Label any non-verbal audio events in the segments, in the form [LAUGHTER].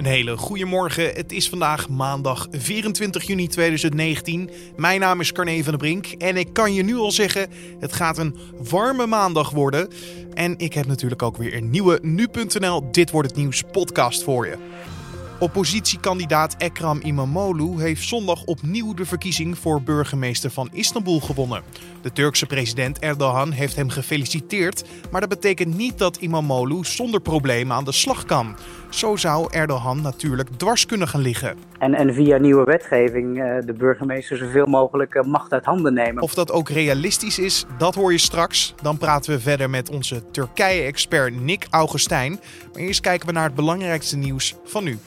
Een hele goede morgen. Het is vandaag maandag 24 juni 2019. Mijn naam is Carne van der Brink en ik kan je nu al zeggen: het gaat een warme maandag worden. En ik heb natuurlijk ook weer een nieuwe nu.nl Dit wordt het nieuws podcast voor je. Oppositiekandidaat Ekrem Imamoglu heeft zondag opnieuw de verkiezing voor burgemeester van Istanbul gewonnen. De Turkse president Erdogan heeft hem gefeliciteerd, maar dat betekent niet dat Imamoglu zonder problemen aan de slag kan. Zo zou Erdogan natuurlijk dwars kunnen gaan liggen. En, en via nieuwe wetgeving uh, de burgemeester zoveel mogelijk uh, macht uit handen nemen. Of dat ook realistisch is, dat hoor je straks. Dan praten we verder met onze Turkije-expert Nick Augustijn. Maar eerst kijken we naar het belangrijkste nieuws van nu.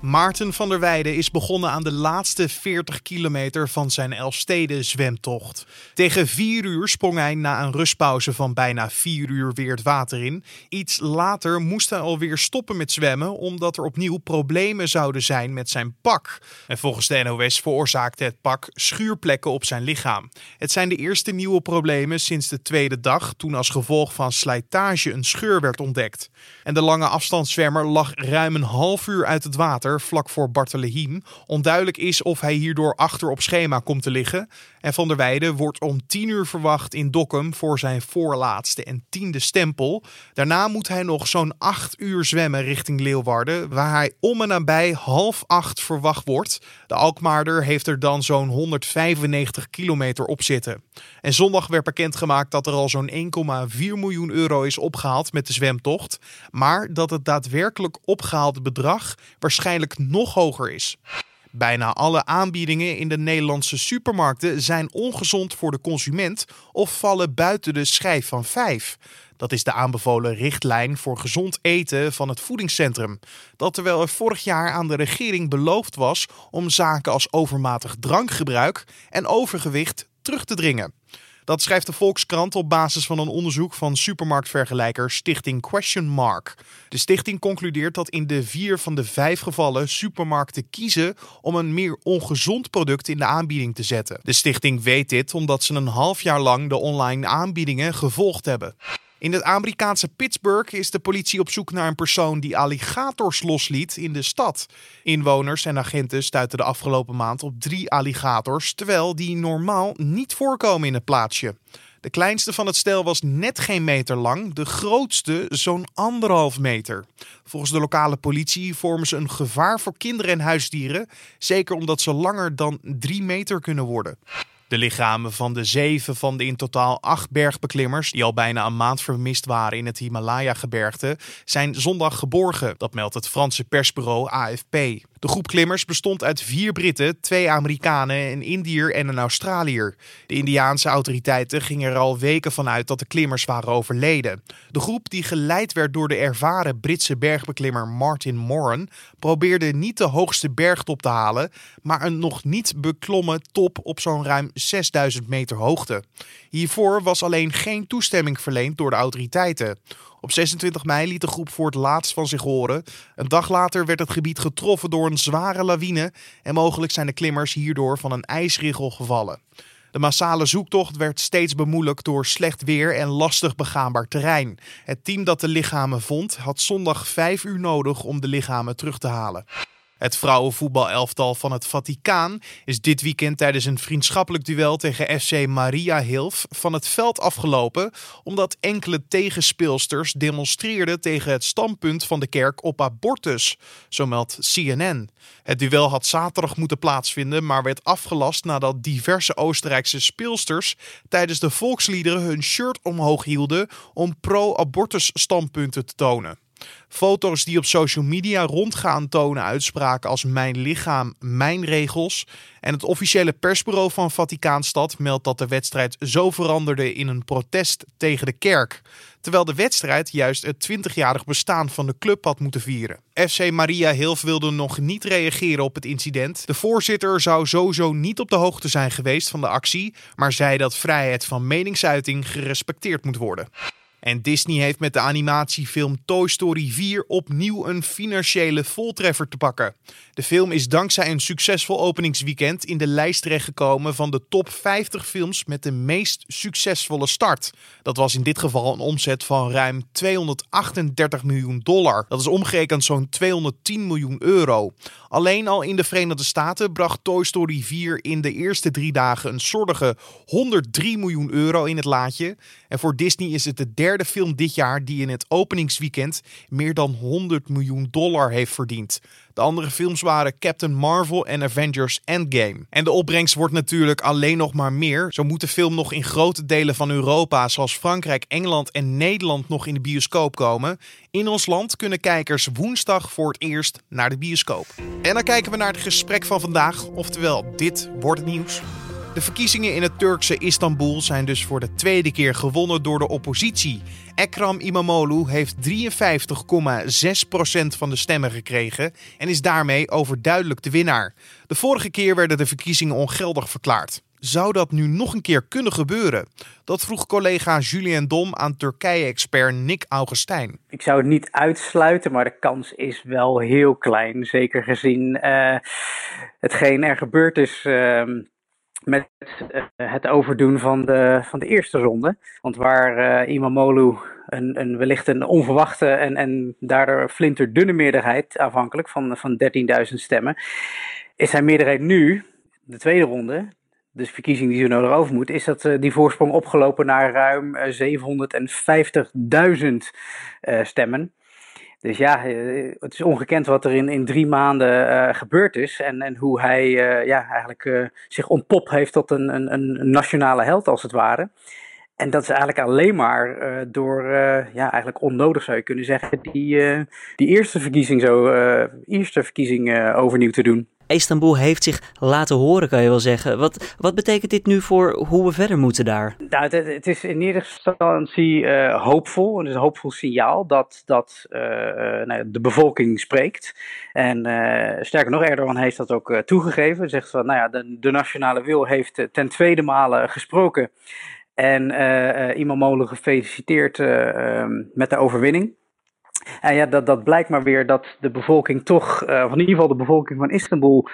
Maarten van der Weijden is begonnen aan de laatste 40 kilometer van zijn Elfsteden zwemtocht. Tegen 4 uur sprong hij na een rustpauze van bijna 4 uur weer het water in. Iets later moest hij alweer stoppen met zwemmen omdat er opnieuw problemen zouden zijn met zijn pak. En volgens de NOS veroorzaakte het pak schuurplekken op zijn lichaam. Het zijn de eerste nieuwe problemen sinds de tweede dag toen als gevolg van slijtage een scheur werd ontdekt. En de lange afstandszwemmer lag ruim een half uur uit het water vlak voor Bartolehiem. Onduidelijk is of hij hierdoor achter op schema komt te liggen. En Van der Weijden wordt om 10 uur verwacht in Dokkum voor zijn voorlaatste en tiende stempel. Daarna moet hij nog zo'n 8 uur zwemmen richting Leeuwarden, waar hij om en nabij half acht verwacht wordt. De Alkmaarder heeft er dan zo'n 195 kilometer op zitten. En zondag werd bekendgemaakt dat er al zo'n 1,4 miljoen euro is opgehaald met de zwemtocht. Maar dat het daadwerkelijk opgehaalde bedrag waarschijnlijk nog hoger is. Bijna alle aanbiedingen in de Nederlandse supermarkten zijn ongezond voor de consument of vallen buiten de schijf van 5. Dat is de aanbevolen richtlijn voor gezond eten van het voedingscentrum. Dat terwijl er vorig jaar aan de regering beloofd was om zaken als overmatig drankgebruik en overgewicht terug te dringen. Dat schrijft de Volkskrant op basis van een onderzoek van supermarktvergelijker Stichting Question Mark. De stichting concludeert dat in de vier van de vijf gevallen supermarkten kiezen om een meer ongezond product in de aanbieding te zetten. De stichting weet dit omdat ze een half jaar lang de online aanbiedingen gevolgd hebben. In het Amerikaanse Pittsburgh is de politie op zoek naar een persoon die alligators losliet in de stad. Inwoners en agenten stuiten de afgelopen maand op drie alligators, terwijl die normaal niet voorkomen in het plaatsje. De kleinste van het stel was net geen meter lang, de grootste zo'n anderhalf meter. Volgens de lokale politie vormen ze een gevaar voor kinderen en huisdieren, zeker omdat ze langer dan drie meter kunnen worden. De lichamen van de zeven van de in totaal acht bergbeklimmers, die al bijna een maand vermist waren in het Himalaya-gebergte, zijn zondag geborgen. Dat meldt het Franse persbureau AFP. De groep klimmers bestond uit vier Britten, twee Amerikanen, een Indiër en een Australiër. De Indiaanse autoriteiten gingen er al weken vanuit dat de klimmers waren overleden. De groep, die geleid werd door de ervaren Britse bergbeklimmer Martin Moran, probeerde niet de hoogste bergtop te halen, maar een nog niet beklommen top op zo'n ruim 6000 meter hoogte. Hiervoor was alleen geen toestemming verleend door de autoriteiten. Op 26 mei liet de groep voor het laatst van zich horen. Een dag later werd het gebied getroffen door een zware lawine en mogelijk zijn de klimmers hierdoor van een ijsriggel gevallen. De massale zoektocht werd steeds bemoeilijkt door slecht weer en lastig begaanbaar terrein. Het team dat de lichamen vond had zondag vijf uur nodig om de lichamen terug te halen. Het vrouwenvoetbalelftal van het Vaticaan is dit weekend tijdens een vriendschappelijk duel tegen FC Maria Hilf van het veld afgelopen omdat enkele tegenspeelsters demonstreerden tegen het standpunt van de kerk op abortus, zo meldt CNN. Het duel had zaterdag moeten plaatsvinden, maar werd afgelast nadat diverse Oostenrijkse speelsters tijdens de volksliederen hun shirt omhoog hielden om pro-abortus standpunten te tonen. Foto's die op social media rondgaan tonen uitspraken als mijn lichaam, mijn regels. En het officiële persbureau van Vaticaanstad meldt dat de wedstrijd zo veranderde in een protest tegen de kerk. Terwijl de wedstrijd juist het 20-jarig bestaan van de club had moeten vieren. FC Maria Hilf wilde nog niet reageren op het incident. De voorzitter zou sowieso niet op de hoogte zijn geweest van de actie, maar zei dat vrijheid van meningsuiting gerespecteerd moet worden. En Disney heeft met de animatiefilm Toy Story 4 opnieuw een financiële voltreffer te pakken. De film is dankzij een succesvol openingsweekend in de lijst terechtgekomen van de top 50 films met de meest succesvolle start. Dat was in dit geval een omzet van ruim 238 miljoen dollar. Dat is omgerekend zo'n 210 miljoen euro. Alleen al in de Verenigde Staten bracht Toy Story 4 in de eerste drie dagen een zordige 103 miljoen euro in het laadje. En voor Disney is het de derde film dit jaar die in het openingsweekend meer dan 100 miljoen dollar heeft verdiend. De andere films waren Captain Marvel en Avengers Endgame. En de opbrengst wordt natuurlijk alleen nog maar meer. Zo moet de film nog in grote delen van Europa, zoals Frankrijk, Engeland en Nederland, nog in de bioscoop komen. In ons land kunnen kijkers woensdag voor het eerst naar de bioscoop. En dan kijken we naar het gesprek van vandaag, oftewel dit wordt het nieuws. De verkiezingen in het Turkse Istanbul zijn dus voor de tweede keer gewonnen door de oppositie. Ekrem Imamoglu heeft 53,6% van de stemmen gekregen en is daarmee overduidelijk de winnaar. De vorige keer werden de verkiezingen ongeldig verklaard. Zou dat nu nog een keer kunnen gebeuren? Dat vroeg collega Julien Dom aan Turkije-expert Nick Augustijn. Ik zou het niet uitsluiten, maar de kans is wel heel klein. Zeker gezien uh, hetgeen er gebeurd is. Uh, met uh, het overdoen van de, van de eerste ronde. Want waar uh, Imamoglu een, een, wellicht een onverwachte en, en daardoor flinterdunne meerderheid, afhankelijk van, van 13.000 stemmen, is zijn meerderheid nu, de tweede ronde, dus verkiezing die zo nodig over moet, is dat uh, die voorsprong opgelopen naar ruim 750.000 stemmen. Dus ja, het is ongekend wat er in, in drie maanden uh, gebeurd is. En, en hoe hij uh, ja, eigenlijk zich ontpopt heeft tot een, een, een nationale held, als het ware. En dat is eigenlijk alleen maar door, ja, eigenlijk onnodig zou je kunnen zeggen, die, die eerste verkiezing zo, eerste verkiezing overnieuw te doen. Istanbul heeft zich laten horen, kan je wel zeggen. Wat, wat betekent dit nu voor hoe we verder moeten daar? Nou, het, is in ieder instantie uh, hoopvol. Het is een hoopvol signaal dat, dat uh, nou, de bevolking spreekt. En sterker nog, Erdogan heeft dat ook toegegeven. Zegt van, nou ja, de, de nationale wil heeft ten tweede male gesproken. En uh, Molen gefeliciteerd met de overwinning. En ja, dat, dat blijkt maar weer dat de bevolking toch, uh, of in ieder geval de bevolking van Istanbul,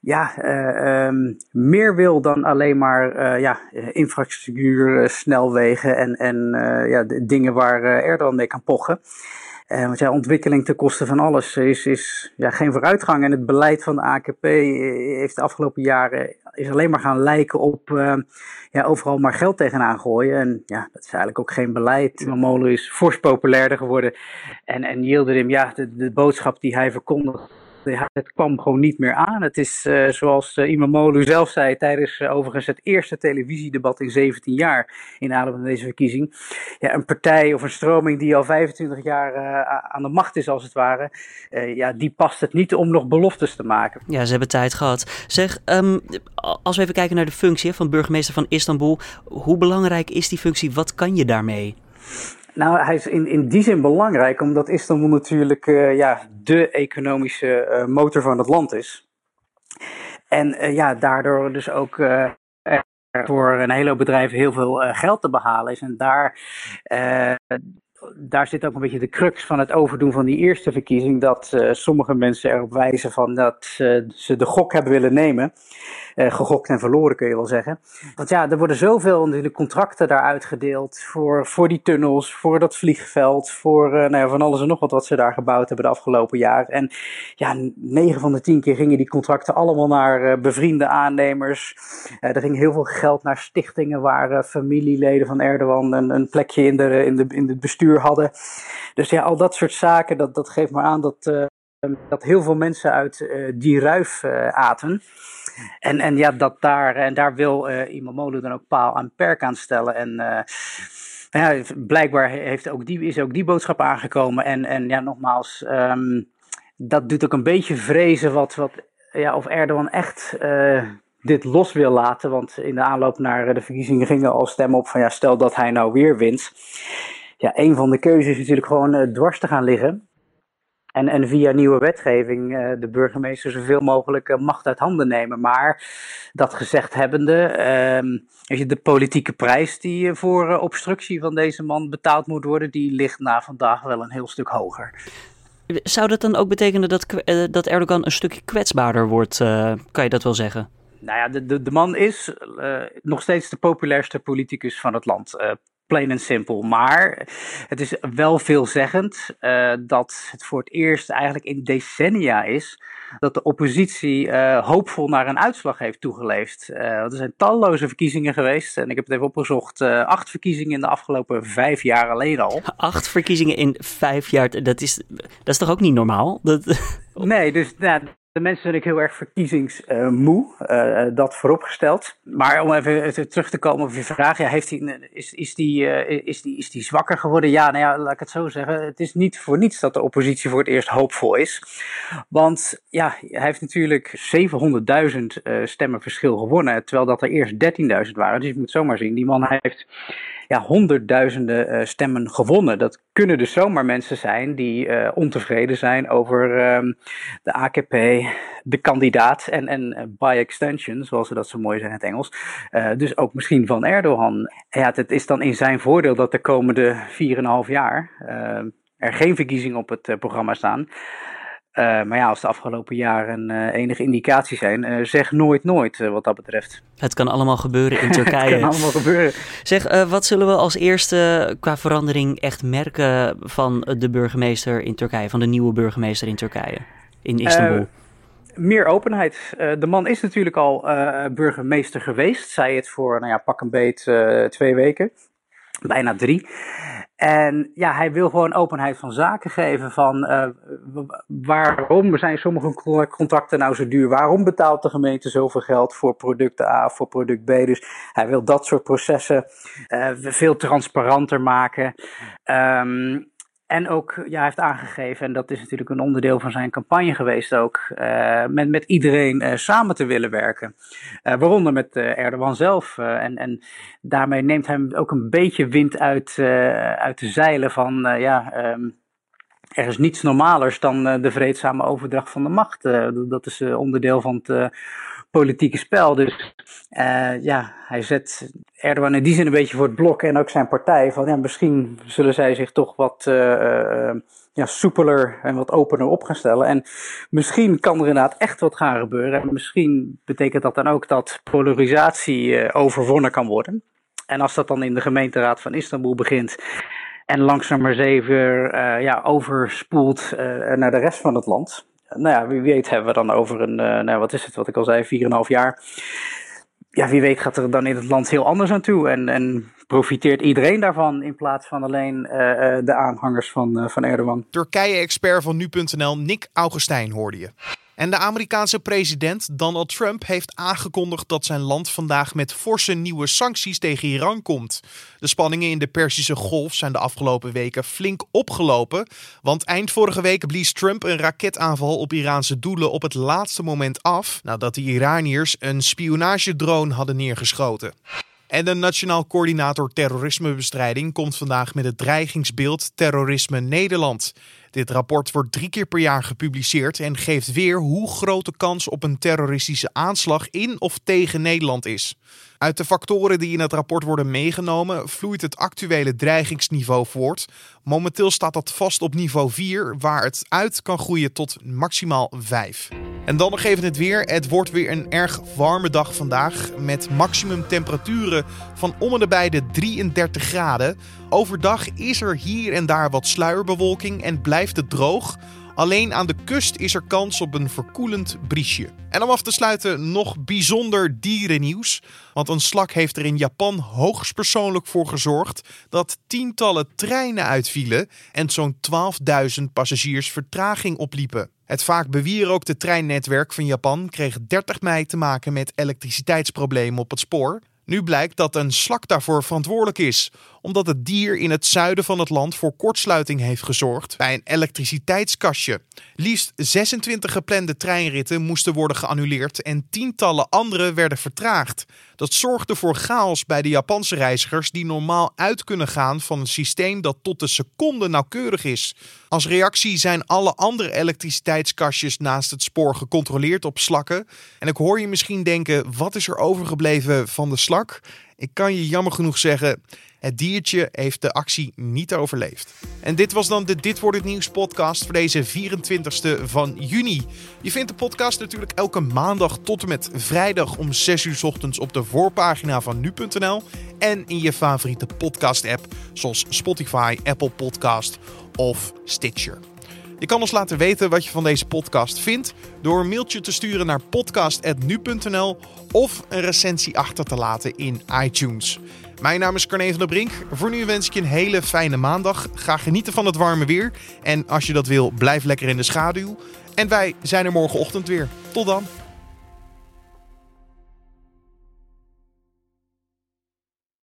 ja, uh, um, meer wil dan alleen maar uh, ja, infrastructuur, snelwegen en, en ja, de dingen waar Erdogan mee kan pochen. Uh, want ja, ontwikkeling ten koste van alles is, is ja, geen vooruitgang. En het beleid van de AKP heeft de afgelopen jaren is alleen maar gaan lijken op uh, ja, overal maar geld tegenaan gooien. En ja, dat is eigenlijk ook geen beleid. Imamoglu is fors populairder geworden. En, en Yildirim, ja, de, de boodschap die hij verkondigt het kwam gewoon niet meer aan. Het is uh, zoals uh, Imamoglu zelf zei tijdens uh, overigens het eerste televisiedebat in 17 jaar in adem van deze verkiezing. Ja, een partij of een stroming die al 25 jaar aan de macht is als het ware, ja, die past het niet om nog beloftes te maken. Ja, ze hebben tijd gehad. Zeg, um, als we even kijken naar de functie van burgemeester van Istanbul, hoe belangrijk is die functie? Wat kan je daarmee? Nou, hij is in, in die zin belangrijk, omdat Istanbul natuurlijk uh, ja, de economische uh, motor van het land is. En uh, ja, daardoor dus ook voor een hele hoop bedrijven heel veel geld te behalen is. En daar, daar zit ook een beetje de crux van het overdoen van die eerste verkiezing. Dat sommige mensen erop wijzen van dat ze de gok hebben willen nemen. Uh, gegokt en verloren kun je wel zeggen. Want ja, er worden zoveel natuurlijk contracten daar uitgedeeld voor, voor die tunnels, voor dat vliegveld, voor nou ja, van alles en nog wat wat ze daar gebouwd hebben de afgelopen jaar. En ja, 9 van de 10 keer gingen die contracten allemaal naar bevriende aannemers. er ging heel veel geld naar stichtingen waar familieleden van Erdogan een, een plekje in, de, in, de, in het bestuur hadden. Dus ja, al dat soort zaken, dat, dat geeft maar aan dat, dat heel veel mensen uit die ruif aten. En, en ja, dat daar, en daar wil uh, Imamoglu dan ook paal aan perk aan stellen. En ja, blijkbaar heeft ook die, is ook die boodschap aangekomen. En, en ja, nogmaals, um, dat doet ook een beetje vrezen wat, wat, ja, of Erdogan echt dit los wil laten. Want in de aanloop naar de verkiezingen gingen al stemmen op van ja, stel dat hij nou weer wint. Ja, een van de keuzes is natuurlijk gewoon dwars te gaan liggen. En, en via nieuwe wetgeving uh, de burgemeester zoveel mogelijk macht uit handen nemen. Maar dat gezegd hebbende, uh, de politieke prijs die voor obstructie van deze man betaald moet worden, die ligt na vandaag wel een heel stuk hoger. Zou dat dan ook betekenen dat, dat Erdogan een stukje kwetsbaarder wordt? kan je dat wel zeggen? Nou ja, de, de, de man is nog steeds de populairste politicus van het land. Plain en simpel. Maar het is wel veelzeggend uh, dat het voor het eerst eigenlijk in decennia is dat de oppositie uh, hoopvol naar een uitslag heeft toegeleefd. Uh, er zijn talloze verkiezingen geweest en ik heb het even opgezocht. Acht verkiezingen in de afgelopen vijf jaar alleen al. Acht verkiezingen in vijf jaar, dat is, dat is toch ook niet normaal? Dat... Nee, dus nou, de mensen zijn ik heel erg verkiezingsmoe, uh, dat vooropgesteld. Maar om even terug te komen op je vraag, ja, heeft hij, is, is, die, uh, is, die, is die zwakker geworden? Ja, nou ja, laat ik het zo zeggen. Het is niet voor niets dat de oppositie voor het eerst hoopvol is. Want ja, hij heeft natuurlijk 700.000 stemmen verschil gewonnen, terwijl dat er eerst 13.000 waren. Dus je moet zomaar zien, die man heeft ja, honderdduizenden uh, stemmen gewonnen. Dat kunnen dus zomaar mensen zijn die uh, ontevreden zijn over uh, de AKP, de kandidaat en, en uh, by extension, zoals ze dat zo mooi zeggen in het Engels. dus ook misschien van Erdogan. Ja, het is dan in zijn voordeel dat de komende 4,5 jaar er geen verkiezingen op het programma staan. Uh, maar ja, als de afgelopen jaren uh, enige indicatie zijn, uh, zeg nooit nooit wat dat betreft. Het kan allemaal gebeuren in Turkije. [LAUGHS] het kan allemaal gebeuren. Zeg, wat zullen we als eerste qua verandering echt merken van de burgemeester in Turkije, van de nieuwe burgemeester in Turkije, in Istanbul? meer openheid. de man is natuurlijk al burgemeester geweest, zei het voor, nou ja, pak een beet twee weken bijna drie. En ja, hij wil gewoon openheid van zaken geven van uh, waarom zijn sommige contacten nou zo duur? Waarom betaalt de gemeente zoveel geld voor product A voor product B? Dus hij wil dat soort processen uh, veel transparanter maken. Um, en ook, ja, hij heeft aangegeven, en dat is natuurlijk een onderdeel van zijn campagne geweest ook, uh, met, met iedereen uh, samen te willen werken. Uh, waaronder met Erdogan zelf. en, en daarmee neemt hij ook een beetje wind uit, uit de zeilen van, ja, um, er is niets normalers dan de vreedzame overdracht van de macht. dat is onderdeel van het politieke spel. Dus uh, ja, hij zet Erdogan in die zin een beetje voor het blok en ook zijn partij. Van, ja, misschien zullen zij zich toch wat uh, uh, ja, soepeler en wat opener op gaan stellen. En misschien kan er inderdaad echt wat gaan gebeuren. En misschien betekent dat dan ook dat polarisatie overwonnen kan worden. En als dat dan in de gemeenteraad van Istanbul begint en langzaam maar ja, overspoelt naar de rest van het land nou ja, wie weet hebben we dan over een, uh, nou wat is het, wat ik al zei, 4,5 jaar. Ja, wie weet gaat er dan in het land heel anders aan toe. En, en profiteert iedereen daarvan in plaats van alleen uh, de aanhangers van, van Erdogan. Turkije-expert van nu.nl, Nick Augustijn, hoorde je. En de Amerikaanse president Donald Trump heeft aangekondigd dat zijn land vandaag met forse nieuwe sancties tegen Iran komt. De spanningen in de Perzische Golf zijn de afgelopen weken flink opgelopen, want eind vorige week blies Trump een raketaanval op Iraanse doelen op het laatste moment af nadat de Iraniërs een spionagedrone hadden neergeschoten. En de Nationaal Coördinator Terrorismebestrijding komt vandaag met het dreigingsbeeld Terrorisme Nederland. Dit rapport wordt drie keer per jaar gepubliceerd en geeft weer hoe groot de kans op een terroristische aanslag in of tegen Nederland is. Uit de factoren die in het rapport worden meegenomen vloeit het actuele dreigingsniveau voort. Momenteel staat dat vast op niveau 4, waar het uit kan groeien tot maximaal 5. En dan nog even het weer. Het wordt weer een erg warme dag vandaag. Met maximum temperaturen van om en nabij de 33 graden. Overdag is er hier en daar wat sluierbewolking en blijft het droog. Alleen aan de kust is er kans op een verkoelend briesje. En om af te sluiten nog bijzonder dierennieuws. Want een slak heeft er in Japan hoogstpersoonlijk voor gezorgd dat tientallen treinen uitvielen en zo'n 12.000 passagiers vertraging opliepen. Het vaak bewierookte treinnetwerk van Japan kreeg 30 mei te maken met elektriciteitsproblemen op het spoor. Nu blijkt dat een slak daarvoor verantwoordelijk is, omdat het dier in het zuiden van het land voor kortsluiting heeft gezorgd bij een elektriciteitskastje. Liefst 26 geplande treinritten moesten worden geannuleerd en tientallen andere werden vertraagd. Dat zorgde voor chaos bij de Japanse reizigers die normaal uit kunnen gaan van een systeem dat tot de seconde nauwkeurig is. Als reactie zijn alle andere elektriciteitskastjes naast het spoor gecontroleerd op slakken. En ik hoor je misschien denken: wat is er overgebleven van de slak? Ik kan je jammer genoeg zeggen, het diertje heeft de actie niet overleefd. En dit was dan de Dit wordt het nieuws podcast voor deze 24ste van juni. Je vindt de podcast natuurlijk elke maandag tot en met vrijdag om 6 uur ochtends op de voorpagina van nu.nl en in je favoriete podcast app zoals Spotify, Apple Podcast of Stitcher. Je kan ons laten weten wat je van deze podcast vindt door een mailtje te sturen naar podcast.nu.nl of een recensie achter te laten in iTunes. Mijn naam is Carne van der Brink. Voor nu wens ik je een hele fijne maandag. Ga genieten van het warme weer. En als je dat wil, blijf lekker in de schaduw. En wij zijn er morgenochtend weer. Tot dan.